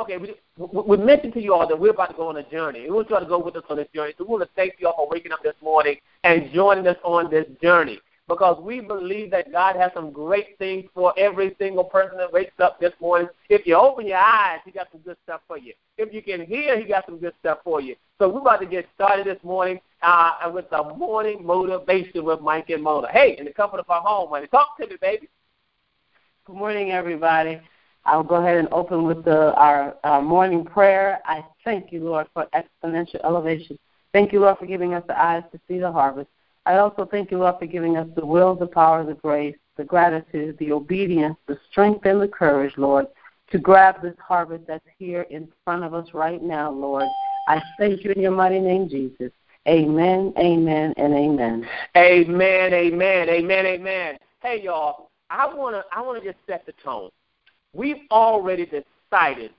okay, we, we mentioned to you all that we're about to go on a journey. We want you all to go with us on this journey. So we want to thank you all for waking up this morning and joining us on this journey because we believe that God has some great things for every single person that wakes up this morning. If you open your eyes, He got some good stuff for you. If you can hear, He got some good stuff for you. So we're about to get started this morning uh, with the morning motivation with Mike and Mona. Hey, in the comfort of our home, honey. Talk to me, baby. Good morning, everybody. I'll go ahead and open with the, our, our morning prayer. I thank you, Lord, for exponential elevation. Thank you, Lord, for giving us the eyes to see the harvest. I also thank you, Lord, for giving us the will, the power, the grace, the gratitude, the obedience, the strength, and the courage, Lord, to grab this harvest that's here in front of us right now, Lord. I thank you in your mighty name, Jesus. Amen, amen, and amen. Amen, amen, amen, amen. Hey, y'all, I wanna I wanna just set the tone we've already decided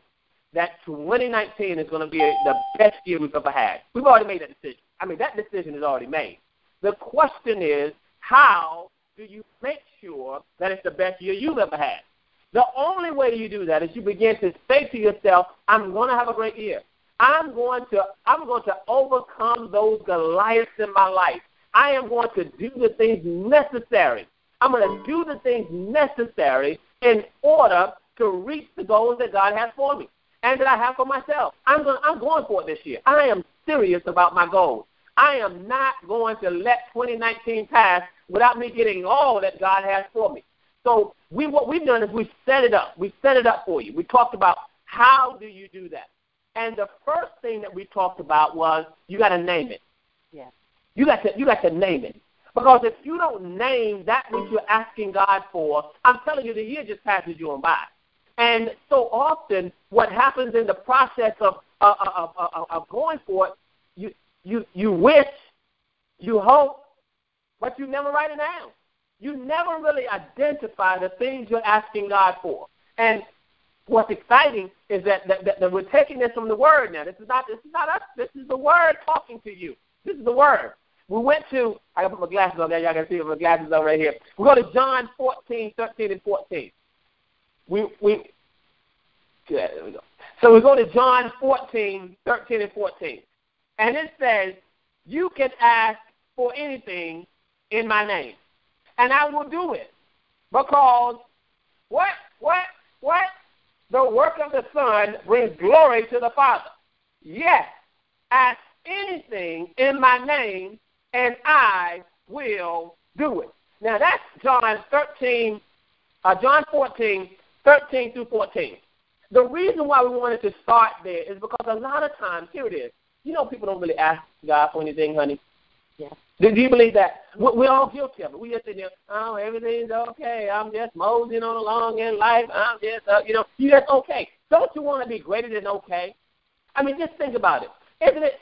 that 2019 is going to be the best year we've ever had. We've already made that decision. I mean, that decision is already made. The question is, how do you make sure that it's the best year you've ever had? The only way you do that is you begin to say to yourself, I'm going to have a great year. I'm going to I'm going to overcome those Goliaths in my life. I am going to do the things necessary. I'm going to do the things necessary in order to reach the goals that God has for me and that I have for myself. I'm going, I'm going for it this year. I am serious about my goals. I am not going to let 2019 pass without me getting all that God has for me. So we, what we've done is we've set it up. We set it up for you. We talked about how do you do that. And the first thing that we talked about was you got to name it. Yeah. You got to you got to name it. Because if you don't name that which you're asking God for, I'm telling you, the year just passes you on by. And so often, what happens in the process of uh, of, of, of going for it, you you you wish, you hope, but you never write it down. You never really identify the things you're asking God for. And what's exciting is that, that, that, that we're taking this from the Word now. This is not this is not us. This is the Word talking to you. This is the Word. We went to, I got to put my glasses on there. Y'all can see my glasses on right here. We go to John 14, 13, and 14 we we yeah, there we go. So we go to John 14, 13 and 14. And it says, You can ask for anything in my name, and I will do it. Because what, what, what? The work of the Son brings glory to the Father. Yes, ask anything in my name, and I will do it. Now that's John 13, uh, John 14, 13 through 14. The reason why we wanted to start there is because a lot of times, here it is. You know, people don't really ask God for anything, honey. Yeah. Do, you believe that? We're all guilty of it. We just sit there, oh, everything's okay. I'm just moseying on along in life. I'm just, uh, you know, you just okay. Don't you want to be greater than okay? I mean, just think about it. Isn't it,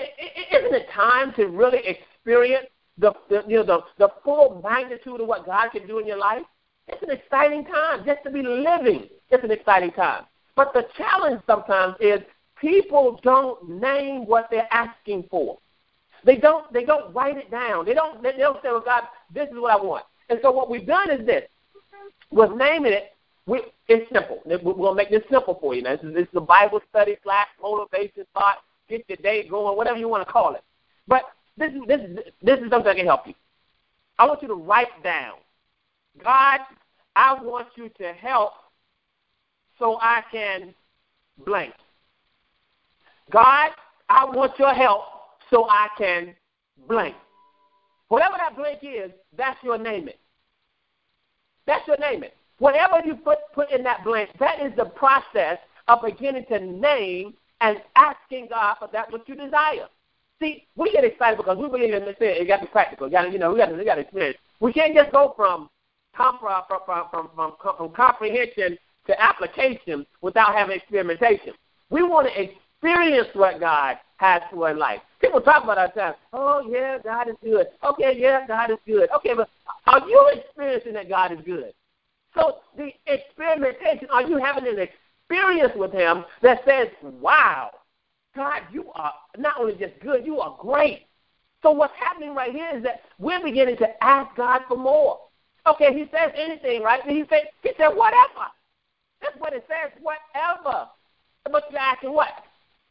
isn't it time to really experience the, the you know the, the full magnitude of what God can do in your life? It's an exciting time just to be living. It's an exciting time. But the challenge sometimes is people don't name what they're asking for. They don't they don't write it down. They don't they don't say, Well God, this is what I want. And so what we've done is this. With naming it, we, it's simple. We're to make this simple for you. Now, this is, this is a Bible study slash motivation thought, get your day going, whatever you want to call it. But this is, this is, this is something that can help you. I want you to write down God, I want you to help so I can blank. God, I want your help so I can blank. Whatever that blank is, that's your name it. That's your name it. Whatever you put, put in that blank, that is the process of beginning to name and asking God for that which you desire. See, we get excited because we believe in this. Thing. It got to be practical. Got to, you know, we got to, we got to experience. We can't just go from from, from, from, from, comprehension to application without having experimentation. We want to experience what God has for life. People talk about our time. Oh yeah, God is good. Okay, yeah, God is good. Okay, but are you experiencing that God is good? So the experimentation, are you having an experience with Him that says, "Wow, God, you are not only just good, you are great." So what's happening right here is that we're beginning to ask God for more. Okay, He says anything, right? He said, He said whatever. That's what it says, whatever. But back in what?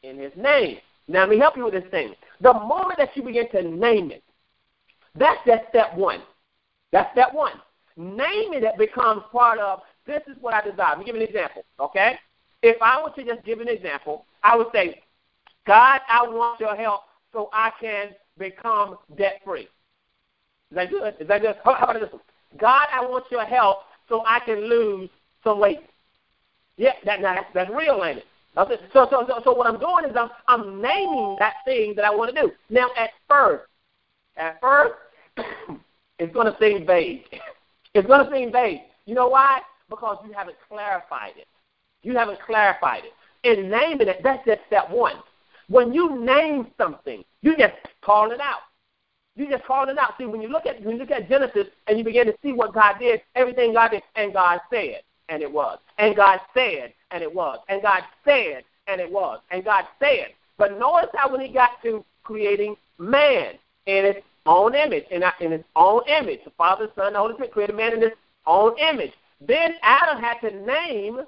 In his name. Now let me help you with this thing. The moment that you begin to name it, that's that step one. That's step one. Naming it becomes part of this is what I desire. Let me give you an example, okay? If I were to just give an example, I would say, God, I want your help so I can become debt free. Is that good? Is that good? How about this one? God, I want your help so I can lose some weight. Yeah, that, that's, that's real, ain't it? So, so, so, so what I'm doing is I'm, I'm naming that thing that I want to do. Now, at first, at first, it's going to seem vague. It's going to seem vague. You know why? Because you haven't clarified it. You haven't clarified it. In naming it, that's just step one. When you name something, you just call it out. You just call it out. See, when you look at when you look at Genesis and you begin to see what God did, everything God did, and God said, and it was, and God said, and it was, and God said, and it was, and God said. But notice how when He got to creating man in its own image, in, in its own image, the Father, Son, the Holy Spirit created man in His own image. Then Adam had to name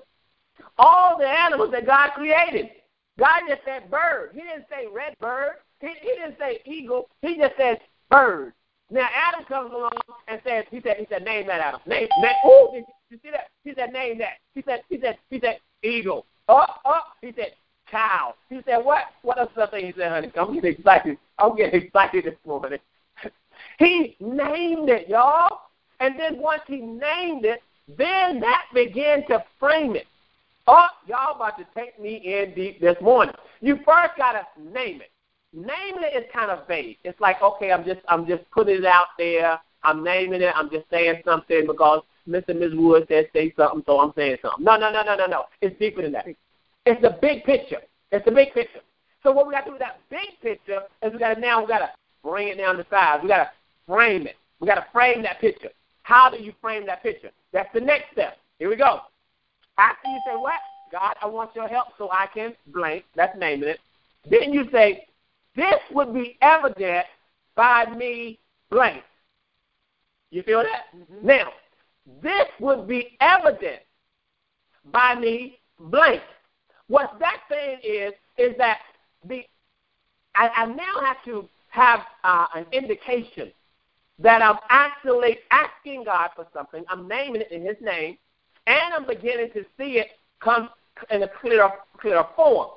all the animals that God created. God just said bird. He didn't say red bird. He, he didn't say eagle. He just said bird. Now Adam comes along and says, he said, he said, name that Adam. Name, name. Oh, did you see that? He said, name that. He said, he said, he said, eagle. Oh, oh. He said, cow. He said, what? What else thing? He said, honey, I'm getting excited. I'm getting excited this morning. he named it, y'all. And then once he named it, then that began to frame it. Oh, y'all about to take me in deep this morning. You first gotta name it. Naming it is kind of vague. It's like, okay, I'm just I'm just putting it out there. I'm naming it. I'm just saying something because Mr. and Ms. Wood said say something, so I'm saying something. No, no, no, no, no, no. It's deeper than that. It's the big picture. It's the big picture. So what we got to do with that big picture is we got to now we got to bring it down to size. We got to frame it. We got to frame that picture. How do you frame that picture? That's the next step. Here we go. After you say, What? God, I want your help so I can blank. That's naming it. Then you say, This would be evident by me blank. You feel that? Mm-hmm. Now, this would be evident by me blank. What that saying is, is that the I, I now have to have uh, an indication that I'm actually asking God for something. I'm naming it in His name, and I'm beginning to see it come in a clearer, clear form.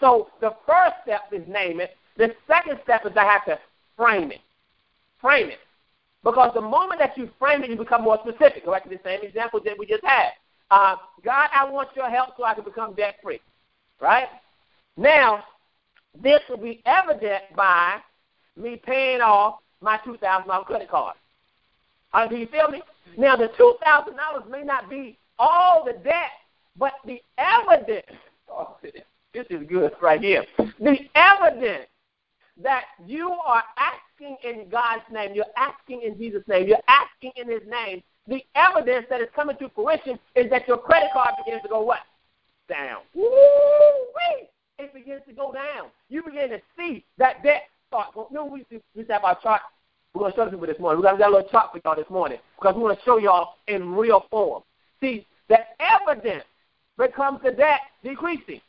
So the first step is name it. The second step is I have to frame it. Frame it. Because the moment that you frame it, you become more specific. Go back to the same example that we just had. Uh, God, I want your help so I can become debt free. Right? Now, this will be evident by me paying off my $2,000 credit card. Uh, do you feel me? Now, the $2,000 may not be all the debt, but the evidence, oh, this is good right here. The evidence that you are asking in God's name, you're asking in Jesus' name, you're asking in His name, the evidence that is coming to fruition is that your credit card begins to go what? Down. Woo-wee! It begins to go down. You begin to see that debt start. Well, no, we just have our chart. We're going to show people this morning. We're going to have a little chart for y'all this morning because we want to show y'all in real form. See, the evidence becomes the debt decreasing.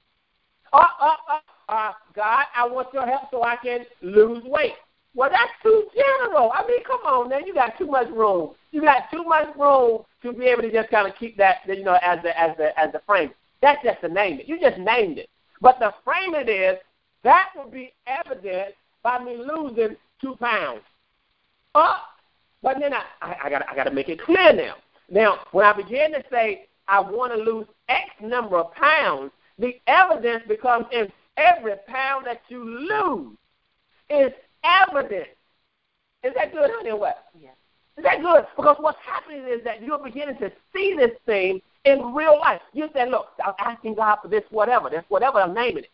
Uh, uh, uh, uh, God, I want your help so I can lose weight. Well, that's too general. I mean, come on, man. You got too much room. You got too much room to be able to just kind of keep that, you know, as the as the as the frame. That's just to name it. You just named it. But the frame it is that will be evident by me losing two pounds. Uh, but then I, I got I got to make it clear now. Now, when I begin to say I want to lose X number of pounds, the evidence becomes in every pound that you lose is evidence. Is that good, honey, or what? Yeah. Is that good? Because what's happening is that you're beginning to see this thing in real life. You say, look, I'm asking God for this whatever. This whatever I'm naming it.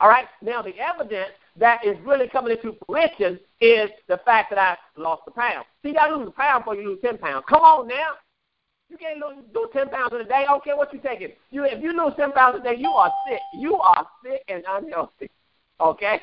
All right? Now, the evidence that is really coming into fruition is the fact that I lost a pound. See, to lose a pound before you lose 10 pounds. Come on now. You can't lose, do 10 pounds in a day. I don't care what you're taking. You, if you lose 10 pounds a day, you are sick. You are sick and unhealthy. Okay?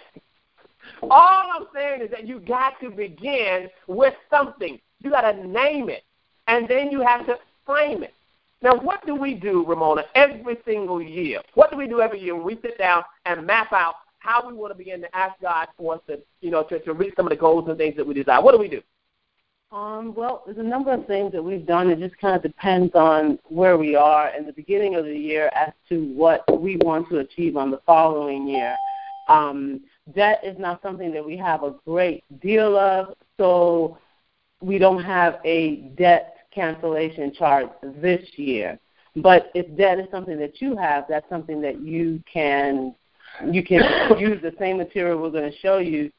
All I'm saying is that you got to begin with something. You got to name it. And then you have to frame it. Now, what do we do, Ramona, every single year? What do we do every year when we sit down and map out how we want to begin to ask God for us to, you know, to, to reach some of the goals and things that we desire? What do we do? Um, well, there's a number of things that we've done. It just kind of depends on where we are in the beginning of the year as to what we want to achieve on the following year. Um, debt is not something that we have a great deal of, so we don't have a debt cancellation chart this year. But if debt is something that you have, that's something that you can you can use the same material we're going to show you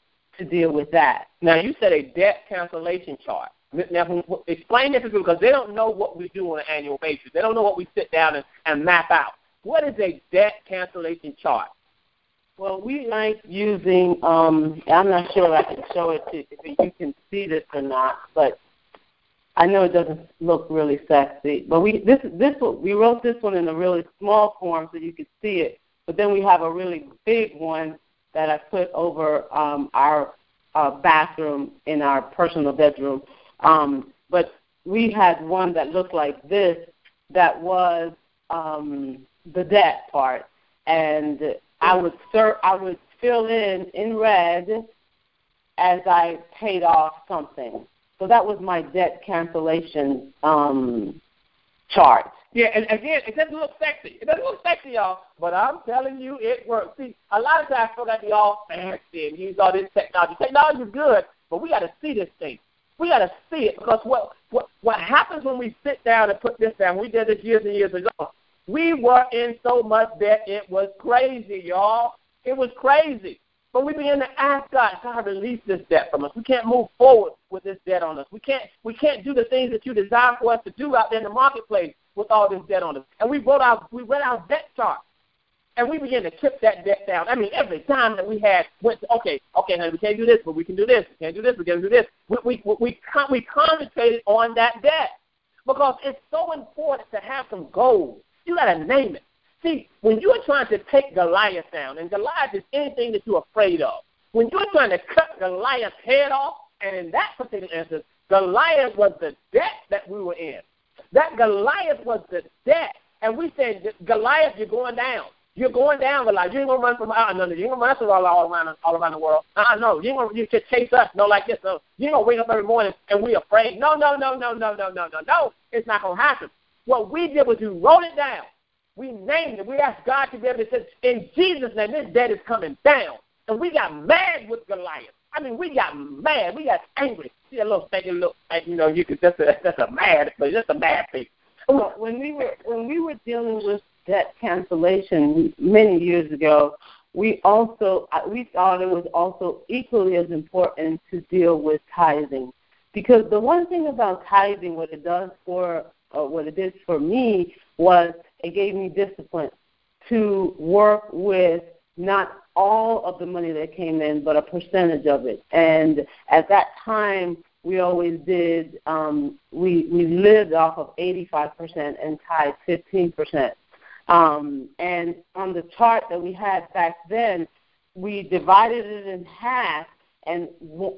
to deal with that. Now, you said a debt cancellation chart. Now, explain this to people because they don't know what we do on an annual basis. They don't know what we sit down and, and map out. What is a debt cancellation chart? Well, we like using. Um, I'm not sure I can show it to if you can see this or not, but I know it doesn't look really sexy. But we this this we wrote this one in a really small form so you could see it. But then we have a really big one that I put over um, our uh, bathroom in our personal bedroom. Um, but we had one that looked like this that was um, the debt part, and I would ser- I would fill in in red as I paid off something. So that was my debt cancellation um, chart. Yeah, and again, it doesn't look sexy. It doesn't look sexy, y'all. But I'm telling you, it works. See, a lot of times people got to be all fancy and use all this technology. Technology is good, but we got to see this thing. We got to see it because what what what happens when we sit down and put this down? We did this years and years ago. We were in so much debt, it was crazy, y'all. It was crazy. But we began to ask God, God, release this debt from us. We can't move forward with this debt on us. We can't we can't do the things that you desire for us to do out there in the marketplace with all this debt on us. And we wrote our we read our debt chart. And we began to chip that debt down. I mean, every time that we had went, to, okay, okay, honey, we can't do this, but we can do this. We can't do this. We can do this. We we we we, we concentrated on that debt because it's so important to have some goals. You got to name it. See, when you're trying to take Goliath down, and Goliath is anything that you're afraid of, when you're trying to cut Goliath's head off, and in that particular instance, Goliath was the debt that we were in. That Goliath was the debt. And we said, Goliath, you're going down. You're going down, Goliath. You ain't gonna run from uh, no, no, you ain't gonna run from all, all around all around the world. Uh, no, you ain't gonna you can chase us. No, like this. No, you ain't gonna wake up every morning and we afraid. No, no, no, no, no, no, no, no, no. It's not gonna happen. What we did was we wrote it down. We named it. We asked God to be able to say, in Jesus' name, this debt is coming down. And we got mad with Goliath. I mean, we got mad. We got angry. See a little thing, look, you know, you could that's a that's a mad, but just a mad thing. Well, when we were when we were dealing with debt cancellation many years ago, we also uh, we thought it was also equally as important to deal with tithing, because the one thing about tithing, what it does for or what it did for me was it gave me discipline to work with not all of the money that came in, but a percentage of it. And at that time, we always did. Um, we we lived off of 85% and tied 15%. Um, and on the chart that we had back then, we divided it in half. And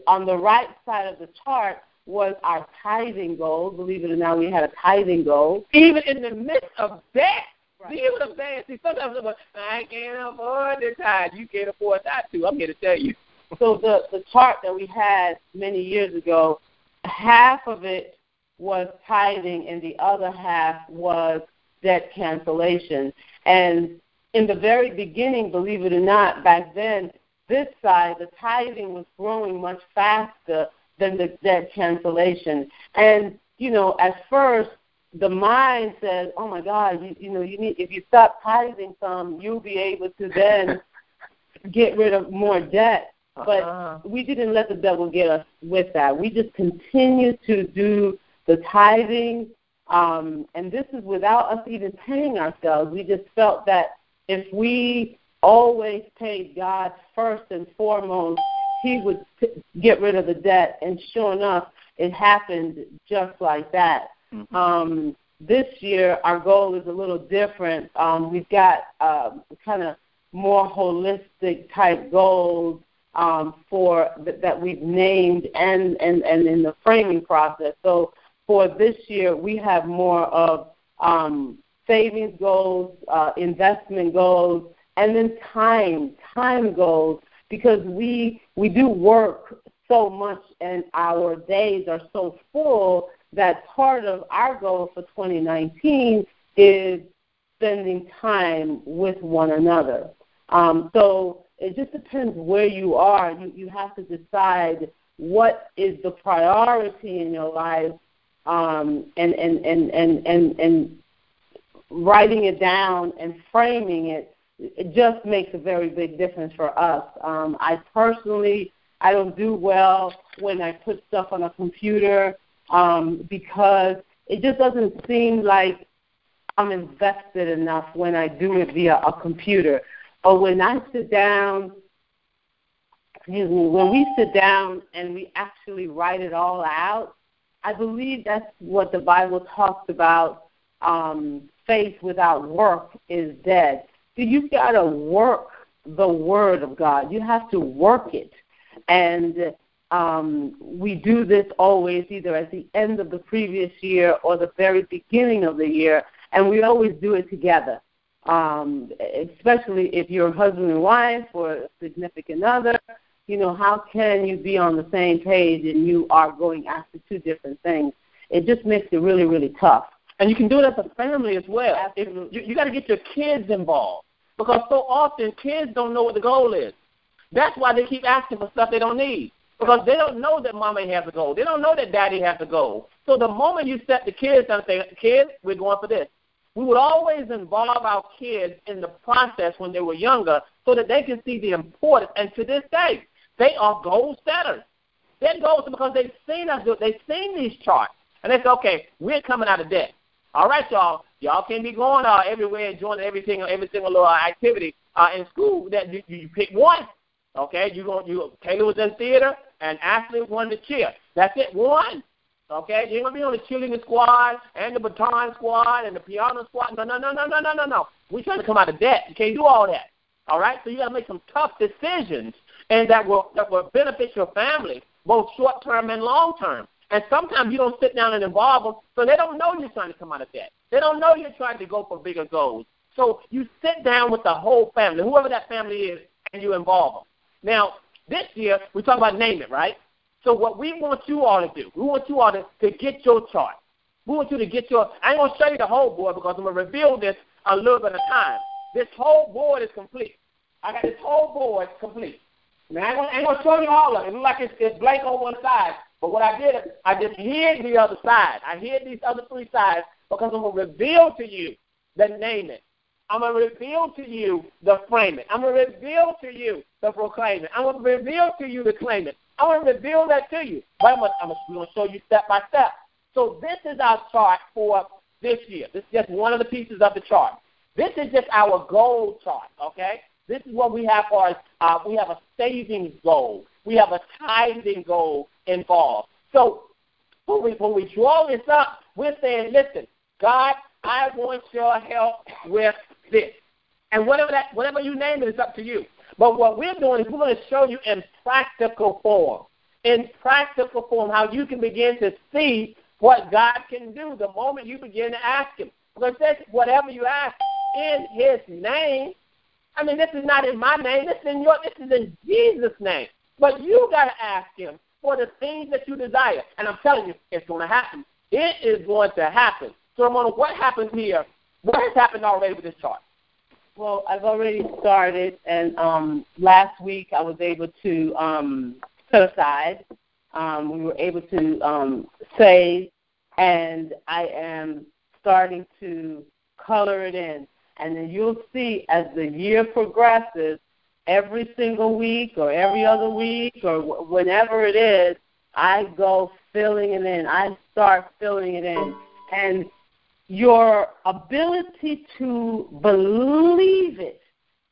on the right side of the chart was our tithing goal. Believe it or not, we had a tithing goal. Even in the midst of debt. Right. See what I'm saying? See, sometimes I'm like, I can't afford to tithe. You can't afford that too. I'm here to tell you. so the the chart that we had many years ago, half of it was tithing, and the other half was debt cancellation. And in the very beginning, believe it or not, back then, this side, the tithing was growing much faster than the debt cancellation. And, you know, at first, the mind says, "Oh my God, you, you know, you need if you stop tithing some, you'll be able to then get rid of more debt." But uh-huh. we didn't let the devil get us with that. We just continued to do the tithing, um, and this is without us even paying ourselves. We just felt that if we always paid God first and foremost, He would get rid of the debt. And sure enough, it happened just like that. Mm-hmm. Um, this year, our goal is a little different. Um, we've got um, kind of more holistic type goals um, for th- that we've named and, and, and in the framing process. So for this year, we have more of um, savings goals, uh, investment goals, and then time, time goals, because we we do work so much and our days are so full that part of our goal for 2019 is spending time with one another. Um, so it just depends where you are. You, you have to decide what is the priority in your life um, and, and, and, and, and, and writing it down and framing it it just makes a very big difference for us. Um, I personally, I don't do well when I put stuff on a computer um, because it just doesn't seem like I'm invested enough when I do it via a computer. But when I sit down, excuse me, when we sit down and we actually write it all out, I believe that's what the Bible talks about. Um, faith without work is dead. So you've got to work the Word of God. You have to work it. And um, we do this always either at the end of the previous year or the very beginning of the year, and we always do it together. Um, especially if you're husband and wife or a significant other, you know, how can you be on the same page and you are going after two different things? It just makes it really, really tough. And you can do it as a family as well. Absolutely. If, you, you got to get your kids involved because so often kids don't know what the goal is. That's why they keep asking for stuff they don't need because they don't know that mama has a goal. They don't know that daddy has a goal. So the moment you set the kids and say, kids, we're going for this, we would always involve our kids in the process when they were younger so that they can see the importance. And to this day, they are goal setters. Their goals because they've seen us do They've seen these charts. And they say, okay, we're coming out of debt. All right, y'all. Y'all can't be going uh, everywhere and joining every single every single little activity uh, in school. That you, you pick one. Okay, you going you Taylor was in theater and Ashley won the cheer. That's it, one. Okay, you ain't gonna be on the cheerleading squad and the baton squad and the piano squad. No, no, no, no, no, no, no, no. We trying to come out of debt. You can't do all that. All right, so you gotta make some tough decisions and that will that will benefit your family both short term and long term. And sometimes you don't sit down and involve them, so they don't know you're trying to come out of debt. They don't know you're trying to go for bigger goals. So you sit down with the whole family, whoever that family is, and you involve them. Now, this year, we talk about name it, right? So what we want you all to do, we want you all to, to get your chart. We want you to get your, I ain't going to show you the whole board because I'm going to reveal this a little bit of time. This whole board is complete. I got this whole board complete. Now, I ain't going to show you all of it. It looks like it's, it's blank on one side. But what I did, I just hid the other side. I hid these other three sides because I'm going to reveal to you the name it. I'm going to reveal to you the frame it. I'm going to reveal to you the proclaim it. I'm going to reveal to you the claim it. I'm going to reveal that to you. But I'm going to show you step by step. So this is our chart for this year. This is just one of the pieces of the chart. This is just our goal chart, okay? This is what we have for uh, we have a savings goal. We have a tithing goal involved. So when we, when we draw this up, we're saying, listen, God, I want your help with this. And whatever that whatever you name it is up to you. But what we're doing is we're going to show you in practical form. In practical form, how you can begin to see what God can do the moment you begin to ask Him. Because says, whatever you ask in His name, I mean, this is not in my name. This is in your. This is in Jesus' name. But you got to ask Him for the things that you desire. And I'm telling you, it's going to happen. It is going to happen. So, Ramona, what happens here? What has happened already with this chart? Well, I've already started, and um, last week I was able to um, set aside. Um, we were able to um, save, and I am starting to color it in. And then you'll see as the year progresses, every single week or every other week or whenever it is, I go filling it in. I start filling it in. And your ability to believe it,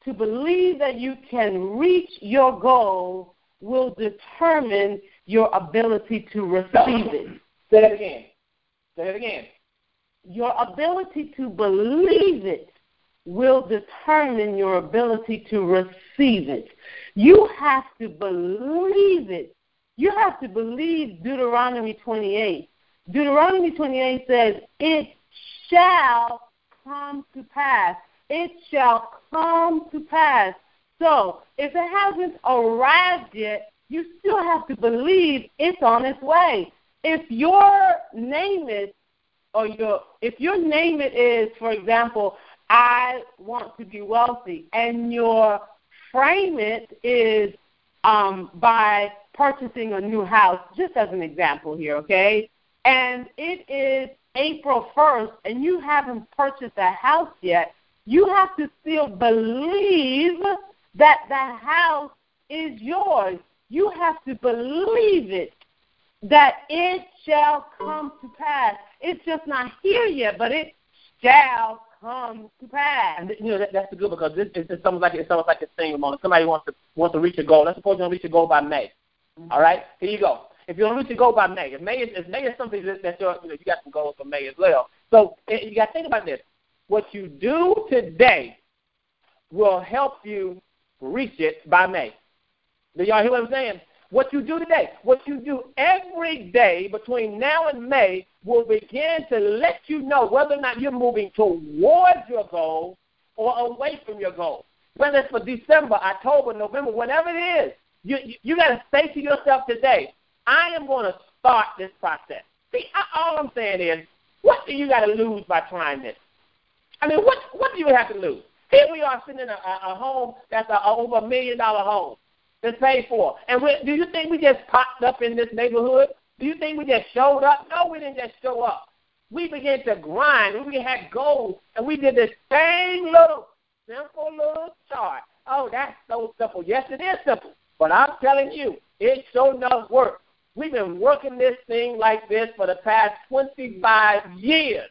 to believe that you can reach your goal, will determine your ability to receive it. Say it again. Say it again. Your ability to believe it will determine your ability to receive it. You have to believe it. You have to believe Deuteronomy 28. Deuteronomy 28 says, It shall come to pass. It shall come to pass. So if it hasn't arrived yet, you still have to believe it's on its way. If your name it or your if your name it is, for example, I want to be wealthy, and your frame it is um, by purchasing a new house, just as an example here, okay? And it is April 1st, and you haven't purchased a house yet, you have to still believe that the house is yours. You have to believe it, that it shall come to pass. It's just not here yet, but it shall come to pass. And you know that, that's good because this is it's almost like it's almost like a thing moment. Somebody wants to wants to reach a goal. Let's suppose you want to reach a goal by May. Mm-hmm. All right, here you go. If you want to goal by May, if May is if May is something that, that's your you know you got some goals for May as well. So you got to think about this. What you do today will help you reach it by May. Do y'all hear what I'm saying? What you do today, what you do every day between now and May will begin to let you know whether or not you're moving towards your goal or away from your goal. Whether it's for December, October, November, whatever it is, you, you, you got to say to yourself today, I am going to start this process. See, I, all I'm saying is, what do you got to lose by trying this? I mean, what what do you have to lose? Here we are sitting in a, a, home that's a, a over a million dollar home that's paid for. And we, do you think we just popped up in this neighborhood? Do you think we just showed up? No, we didn't just show up. We began to grind. We had goals, and we did the same little simple little chart. Oh, that's so simple. Yes, it is simple. But I'm telling you, it sure does work. We've been working this thing like this for the past 25 years.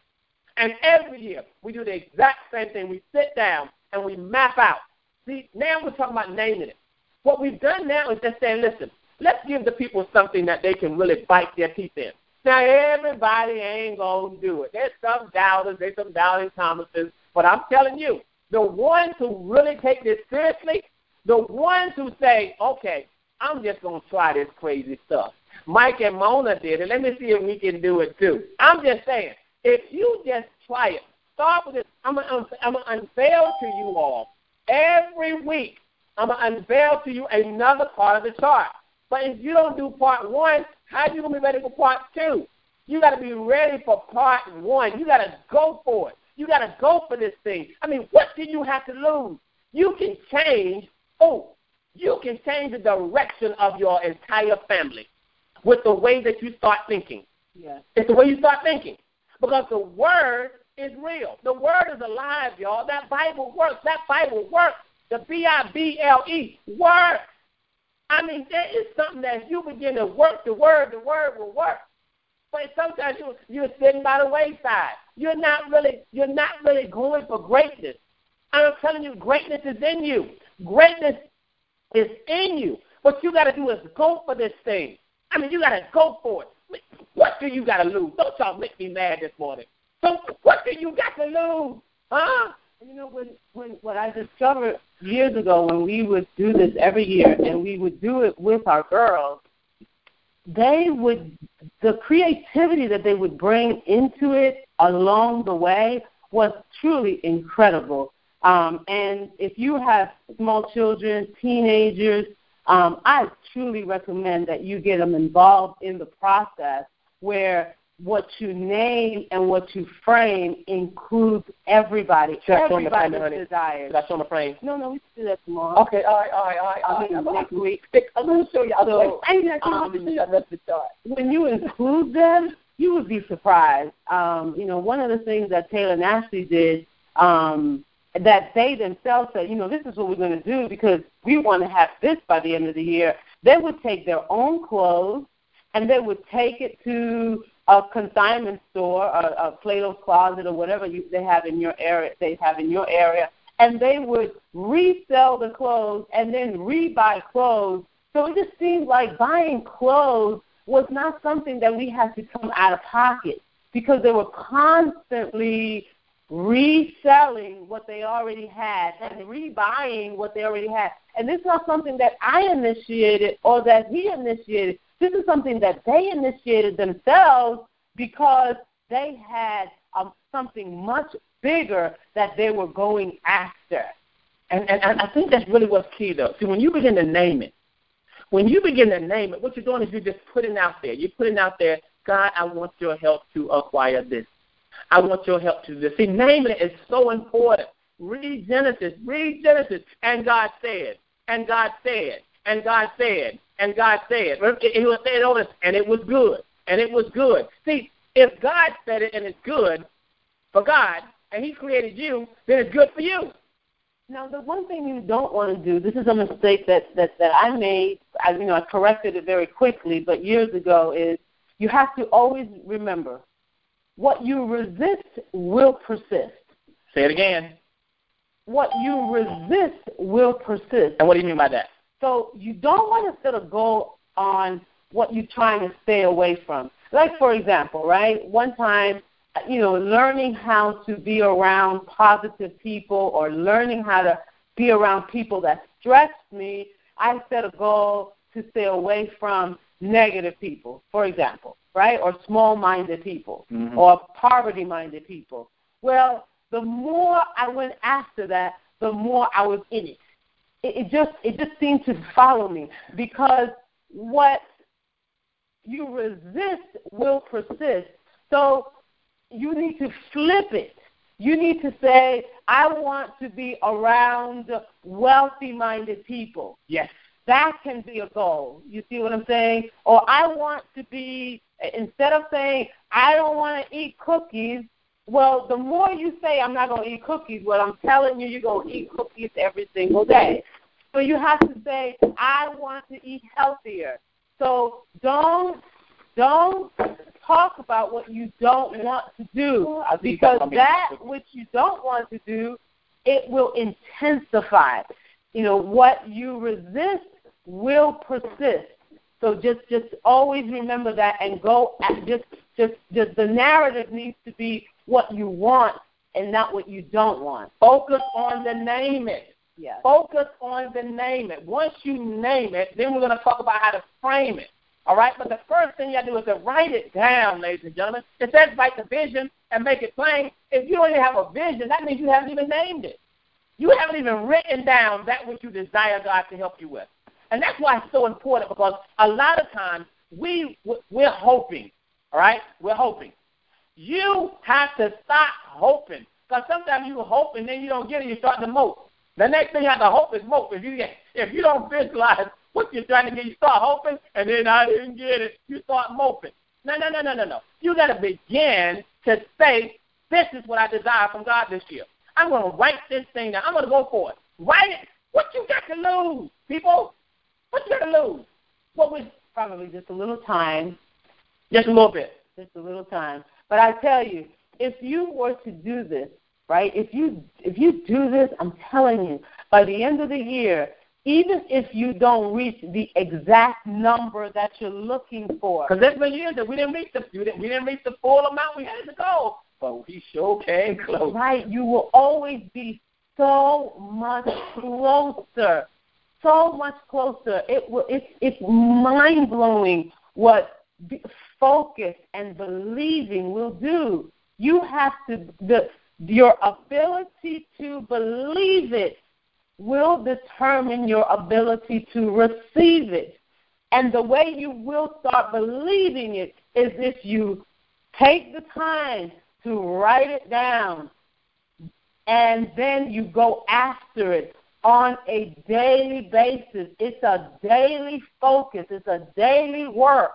And every year, we do the exact same thing. We sit down and we map out. See, now we're talking about naming it. What we've done now is just saying, listen, let's give the people something that they can really bite their teeth in. Now, everybody ain't going to do it. There's some doubters, there's some doubting Thomases, but I'm telling you, the ones who really take this seriously, the ones who say, okay, I'm just going to try this crazy stuff. Mike and Mona did it. Let me see if we can do it too. I'm just saying, if you just try it, start with it. I'm going to unveil to you all every week I'm going to unveil to you another part of the chart. But if you don't do part one, how are you going to be ready for part two? You got to be ready for part one. You got to go for it. You got to go for this thing. I mean, what do you have to lose? You can change, oh, you can change the direction of your entire family with the way that you start thinking. Yes. It's the way you start thinking. Because the word is real. The word is alive, y'all. That Bible works. That Bible works. The B I B L E work. I mean, there is something that you begin to work the word, the word will work. But sometimes you you're sitting by the wayside. You're not really you're not really going for greatness. I'm telling you, greatness is in you. Greatness is in you. What you got to do is go for this thing. I mean, you got to go for it. What do you got to lose? Don't y'all make me mad this morning. So what do you got to lose? Huh? You know, when when what I discovered years ago when we would do this every year, and we would do it with our girls, they would the creativity that they would bring into it along the way was truly incredible. Um, and if you have small children, teenagers, um, I truly recommend that you get them involved in the process where what you name and what you frame includes everybody. Should Everybody's frame, desires. Should I show my frame? No, no, we can do that tomorrow. Okay, all right, all right, all right. All right. I mean, next week. I'm going to show you. So, I ain't um, show you the chart. When you include them, you would be surprised. Um, you know, one of the things that Taylor and Ashley did um, that they themselves said, you know, this is what we're going to do because we want to have this by the end of the year. They would take their own clothes and they would take it to a consignment store, a, a Plato's Closet, or whatever you, they have in your area. They have in your area, and they would resell the clothes and then rebuy clothes. So it just seemed like buying clothes was not something that we had to come out of pocket because they were constantly reselling what they already had and rebuying what they already had. And this is not something that I initiated or that he initiated. This is something that they initiated themselves because they had um, something much bigger that they were going after. And, and, and I think that's really what's key, though. See, when you begin to name it, when you begin to name it, what you're doing is you're just putting out there. You're putting out there, God, I want your help to acquire this. I want your help to do this. See, naming is so important. Read Genesis. Read Genesis. And God said, and God said, and God said, and God said. He was saying all this, and it was good, and it was good. See, if God said it and it's good for God, and He created you, then it's good for you. Now, the one thing you don't want to do, this is a mistake that, that, that I made, I, you know, I corrected it very quickly, but years ago, is you have to always remember what you resist will persist. Say it again. What you resist will persist. And what do you mean by that? So you don't want to set a goal on what you're trying to stay away from. Like, for example, right? One time you know, learning how to be around positive people or learning how to be around people that stress me, I set a goal to stay away from negative people, for example, right? Or small minded people mm-hmm. or poverty minded people. Well, the more I went after that, the more I was in it. It, it just it just seemed to follow me because what you resist will persist. So you need to flip it. You need to say, I want to be around wealthy minded people. Yes. That can be a goal. You see what I'm saying? Or I want to be, instead of saying, I don't want to eat cookies, well, the more you say, I'm not going to eat cookies, well, I'm telling you, you're going to eat cookies every single day. So you have to say, I want to eat healthier. So don't don't talk about what you don't want to do because that which you don't want to do, it will intensify. You know, what you resist will persist. So just just always remember that and go at just just just the narrative needs to be what you want and not what you don't want. Focus on the name it. Yes. Focus on the name it. Once you name it, then we're going to talk about how to frame it. All right, but the first thing you have to do is to write it down, ladies and gentlemen. It says write the vision and make it plain. If you don't even have a vision, that means you haven't even named it. You haven't even written down that which you desire God to help you with. And that's why it's so important because a lot of times we we're hoping, all right? We're hoping. You have to stop hoping because sometimes you hope and then you don't get it. You start to mope. The next thing you have to hope is mope. If you get, if you don't visualize what you're trying to get, you start hoping, and then I didn't get it. You start moping. No, no, no, no, no, no. You got to begin to say, this is what I desire from God this year. I'm going to write this thing down. I'm going to go for it. Write it. What you got to lose, people? What you got to lose? What was probably just a little time. Just a little bit. Just a little time. But I tell you, if you were to do this, right? If you if you do this, I'm telling you, by the end of the year, even if you don't reach the exact number that you're looking for. Because that's been years that we didn't reach the we didn't, we didn't reach the full amount we had to go, but we sure came close. Right, you will always be so much closer, so much closer. It will. It's it's mind blowing what focus and believing will do. You have to the your ability to believe it will determine your ability to receive it. And the way you will start believing it is if you take the time to write it down and then you go after it on a daily basis. It's a daily focus, it's a daily work.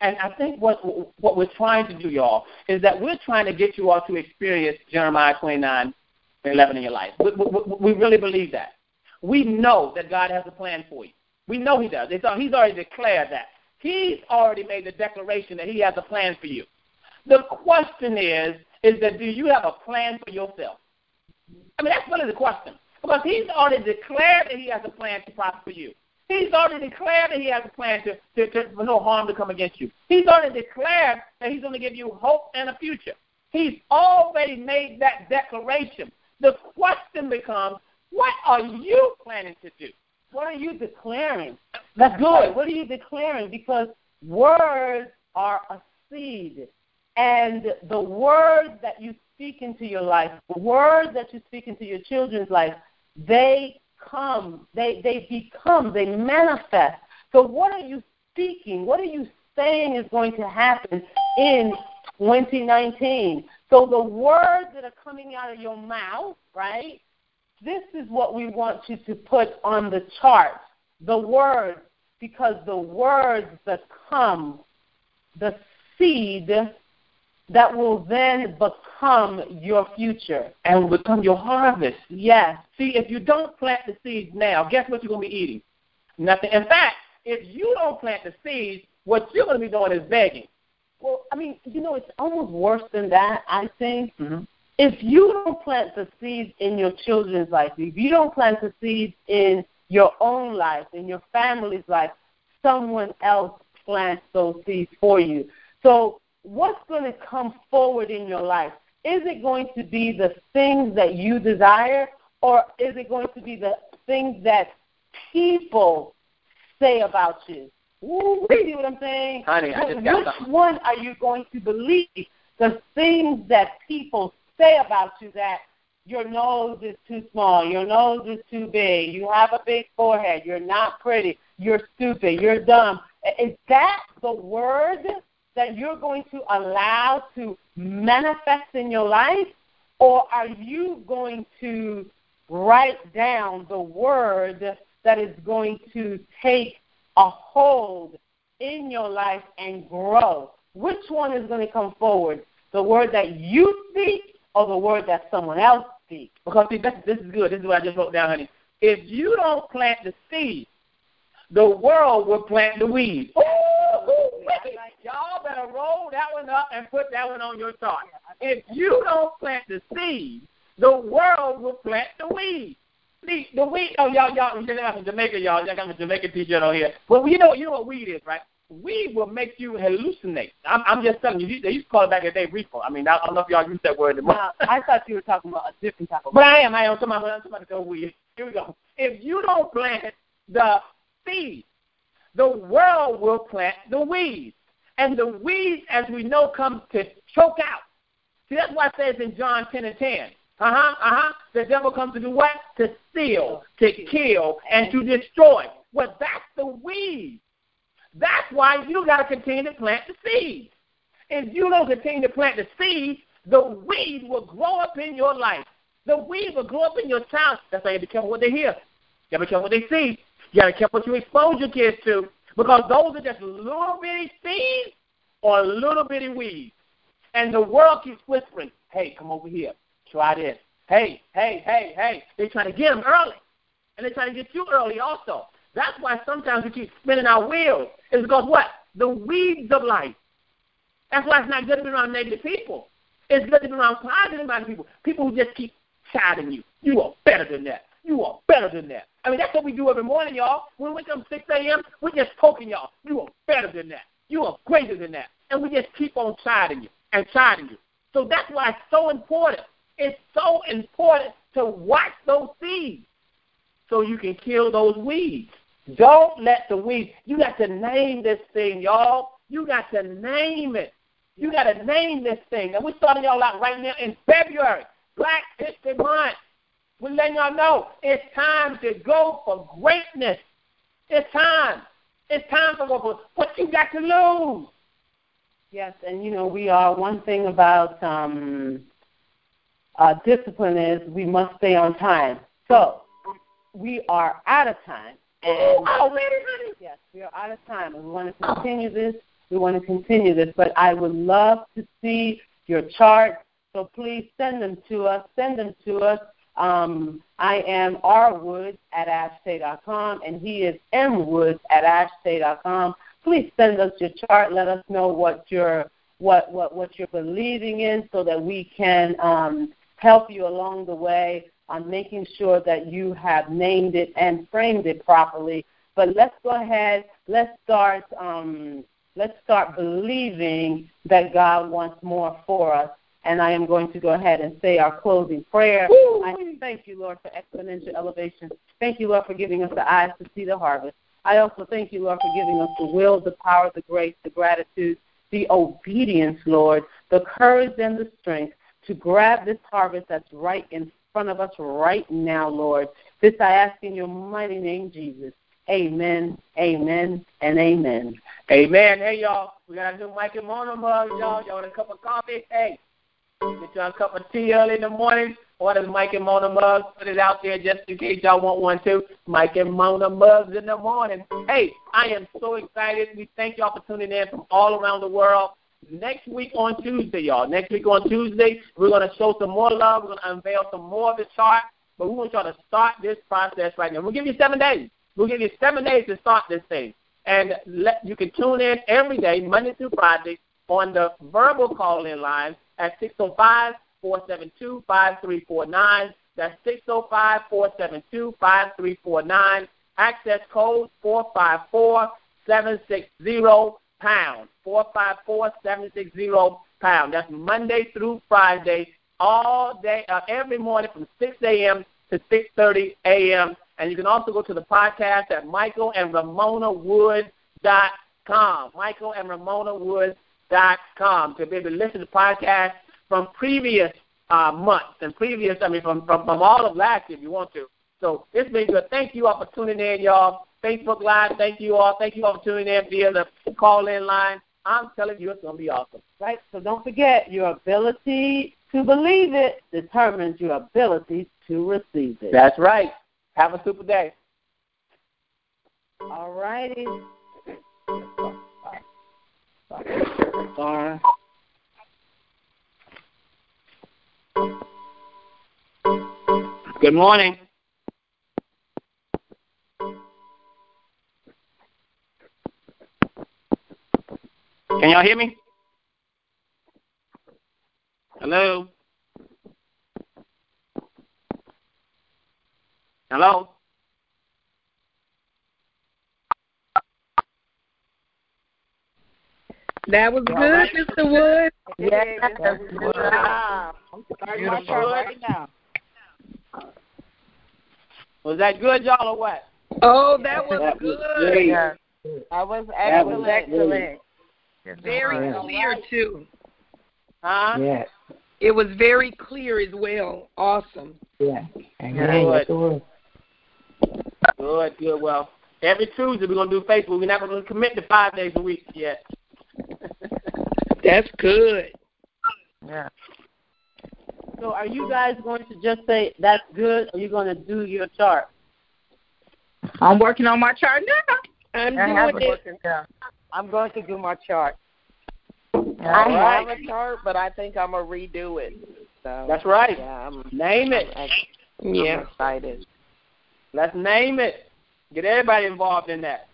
And I think what what we're trying to do, y'all, is that we're trying to get you all to experience Jeremiah 29 11 in your life. We, we, we really believe that. We know that God has a plan for you. We know He does. It's, uh, he's already declared that. He's already made the declaration that He has a plan for you. The question is, is that do you have a plan for yourself? I mean, that's really the question. Because He's already declared that He has a plan to prosper you. He's already declared that He has a plan to, to, to, for no harm to come against you. He's already declared that He's going to give you hope and a future. He's already made that declaration. The question becomes, what are you planning to do? What are you declaring? That's good. What are you declaring? Because words are a seed. And the words that you speak into your life, the words that you speak into your children's life, they come, they, they become, they manifest. So, what are you speaking? What are you saying is going to happen in 2019? So, the words that are coming out of your mouth, right? This is what we want you to put on the chart. The words, because the words that come, the seed that will then become your future. And will become your harvest. Yes. See, if you don't plant the seeds now, guess what you're going to be eating? Nothing. In fact, if you don't plant the seeds, what you're going to be doing is begging. Well, I mean, you know, it's almost worse than that, I think. Mm-hmm. If you don't plant the seeds in your children's life, if you don't plant the seeds in your own life, in your family's life, someone else plants those seeds for you. So what's going to come forward in your life? Is it going to be the things that you desire, or is it going to be the things that people say about you? Ooh, you see what I'm saying? Honey, I just got Which something. one are you going to believe? The things that people say about you that your nose is too small, your nose is too big, you have a big forehead, you're not pretty, you're stupid, you're dumb. Is that the word that you're going to allow to manifest in your life? Or are you going to write down the word that is going to take a hold in your life and grow? Which one is going to come forward? The word that you speak or the word that someone else speaks? Because see, this, this is good. This is what I just wrote down, honey. If you don't plant the seed, the world will plant the weed. Ooh, y'all roll that one up and put that one on your chart. If you don't plant the seed, the world will plant the weed. See, the weed. Oh, y'all, y'all, I'm from Jamaica, y'all. Y'all got a Jamaican T-shirt on here. Well, you know, you know what weed is, right? Weed will make you hallucinate. I'm, I'm just telling you. They used to call it back in the day reefer. I mean, I don't know if y'all use that word anymore. Now, I thought you were talking about a different type of. But I am. I am. Somebody, somebody go weed. Here we go. If you don't plant the seed, the world will plant the weeds. And the weeds, as we know, come to choke out. See, that's why it says in John 10 and 10. Uh huh, uh huh. The devil comes to do what? To steal, to kill, and to destroy. Well, that's the weed. That's why you got to continue to plant the seed. If you don't continue to plant the seed, the weed will grow up in your life. The weed will grow up in your child. That's why you have to be careful what they hear. You got to be careful what they see. You got to be careful what you expose your kids to because those are just little bitty seeds or little bitty weeds. And the world keeps whispering, hey, come over here. Try this. Hey, hey, hey, hey. They're trying to get them early. And they're trying to get you early also. That's why sometimes we keep spinning our wheels. It's because what? The weeds of life. That's why it's not good to be around negative people. It's good to be around positive minded people. People who just keep chiding you. You are better than that. You are better than that. I mean, that's what we do every morning, y'all. When we up 6 a.m., we're just poking y'all. You are better than that. You are greater than that. And we just keep on chiding you and chiding you. So that's why it's so important. It's so important to watch those seeds so you can kill those weeds. Don't let the weeds, you got to name this thing, y'all. You got to name it. You got to name this thing. And we're starting y'all out right now in February, Black History Month. We're letting y'all know it's time to go for greatness. It's time. It's time to go for what you got to lose. Yes, and you know we are one thing about um, uh, discipline is we must stay on time. So we are out of time. And already, honey. yes, we are out of time, and we want to continue this. We want to continue this, but I would love to see your chart. So please send them to us. Send them to us. Um, I am R Woods at ashstate.com, and he is M Woods at ashstate.com. Please send us your chart. Let us know what you're what what what you're believing in, so that we can um, help you along the way on making sure that you have named it and framed it properly. But let's go ahead. Let's start. Um, let's start believing that God wants more for us. And I am going to go ahead and say our closing prayer. Woo. I thank you, Lord, for exponential elevation. Thank you, Lord, for giving us the eyes to see the harvest. I also thank you, Lord, for giving us the will, the power, the grace, the gratitude the obedience, Lord, the courage and the strength to grab this harvest that's right in front of us right now, Lord. This I ask in your mighty name, Jesus. Amen, amen, and amen. Amen. Hey, y'all. We got to do Mike and Mona mugs, y'all. Y'all want a cup of coffee? Hey, get y'all a cup of tea early in the morning. Order the Mike and Mona mugs. Put it out there just in case y'all want one too. Mike and Mona mugs in the morning. Hey, I am so excited. We thank y'all for tuning in from all around the world. Next week on Tuesday, y'all. Next week on Tuesday, we're going to show some more love. We're going to unveil some more of the chart. But we want y'all to start this process right now. We'll give you seven days. We'll give you seven days to start this thing. And let, you can tune in every day, Monday through Friday, on the verbal call in line at 605 472 5349. That's 605 472 5349. Access code 454 760 pound. 454 760 pound. That's Monday through Friday, all day, uh, every morning from 6 a.m. to 6.30 a.m. And you can also go to the podcast at michaelandramonawoods.com. michaelandramonawoods.com to be able to listen to podcasts from previous uh, months and previous, I mean, from, from, from all of last year if you want to. So it's been good. Thank you all for tuning in, y'all. Facebook Live, thank you all. Thank you all for tuning in via the call-in line. I'm telling you, it's going to be awesome. Right? So don't forget, your ability to believe it determines your ability to receive it. That's right. Have a super day. All righty. Sorry. Good morning. Can y'all hear me? Hello? Hello? That was good. Mr. Wood. Yes, that's good. Wow. I'm starting my chart right now. Was that good, y'all, or what? Oh, that was that good. Was yeah. That was excellent. That was excellent. Very clear too. Huh? Yes. It was very clear as well. Awesome. Yeah. Good. Good. Good, good. Well, every Tuesday we're gonna do Facebook. We're not gonna commit to five days a week yet. That's good. Yeah. So are you guys going to just say that's good or are you gonna do your chart? I'm working on my chart now. I'm I doing it. I'm going to do my chart. I right. have a chart, but I think I'm gonna redo it. So That's right. Yeah, I'm, Name it. I'm, Yeah. I'm excited. Let's name it. Get everybody involved in that.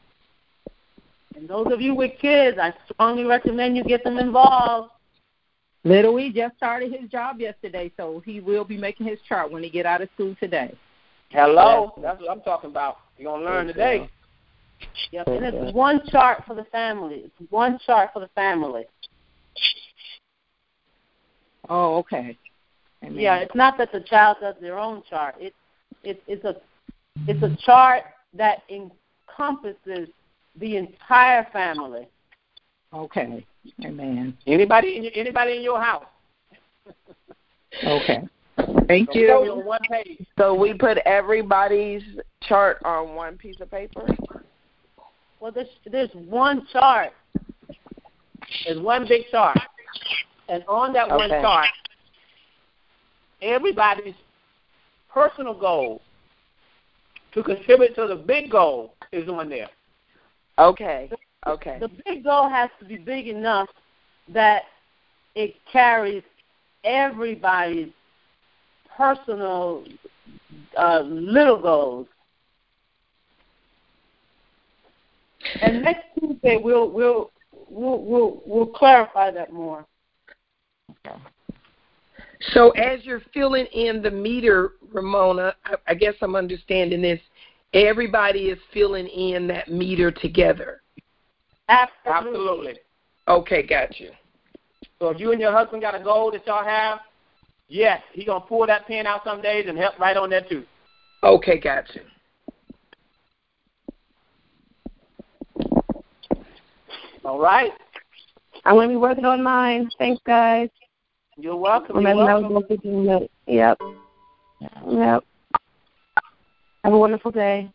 And those of you with kids, I strongly recommend you get them involved. Little E just started his job yesterday, so he will be making his chart when he get out of school today. Hello. That's what I'm talking about. You're gonna learn today. Yep, and it's one chart for the family. It's one chart for the family. Oh, okay. Amen. Yeah, it's not that the child does their own chart. It's it's it's a it's a chart that encompasses the entire family. Okay. Amen. Anybody in your, anybody in your house? Okay. Thank So you. show me on one page. So we put everybody's chart on one piece of paper. Well, there's there's one chart, There's one big chart, and on that one chart, everybody's personal goal to contribute to the big goal is on there. Okay. Okay. the big goal has to be big enough that it carries everybody's personal uh, little goals. And next Tuesday we'll we'll we'll we'll, we'll clarify that more. So as you're filling in the meter, Ramona, I, I guess I'm understanding this. Everybody is filling in that meter together. Absolutely. Absolutely. Okay, got you. So if you and your husband got a goal that y'all have, yes, he gonna pull that pen out some days and help right on there too. Okay, got you. All right. I'm going to be working on mine. Thanks, guys. You're welcome. Remember, You're I welcome. was going to be doing. Yep. Yep. Have a wonderful day.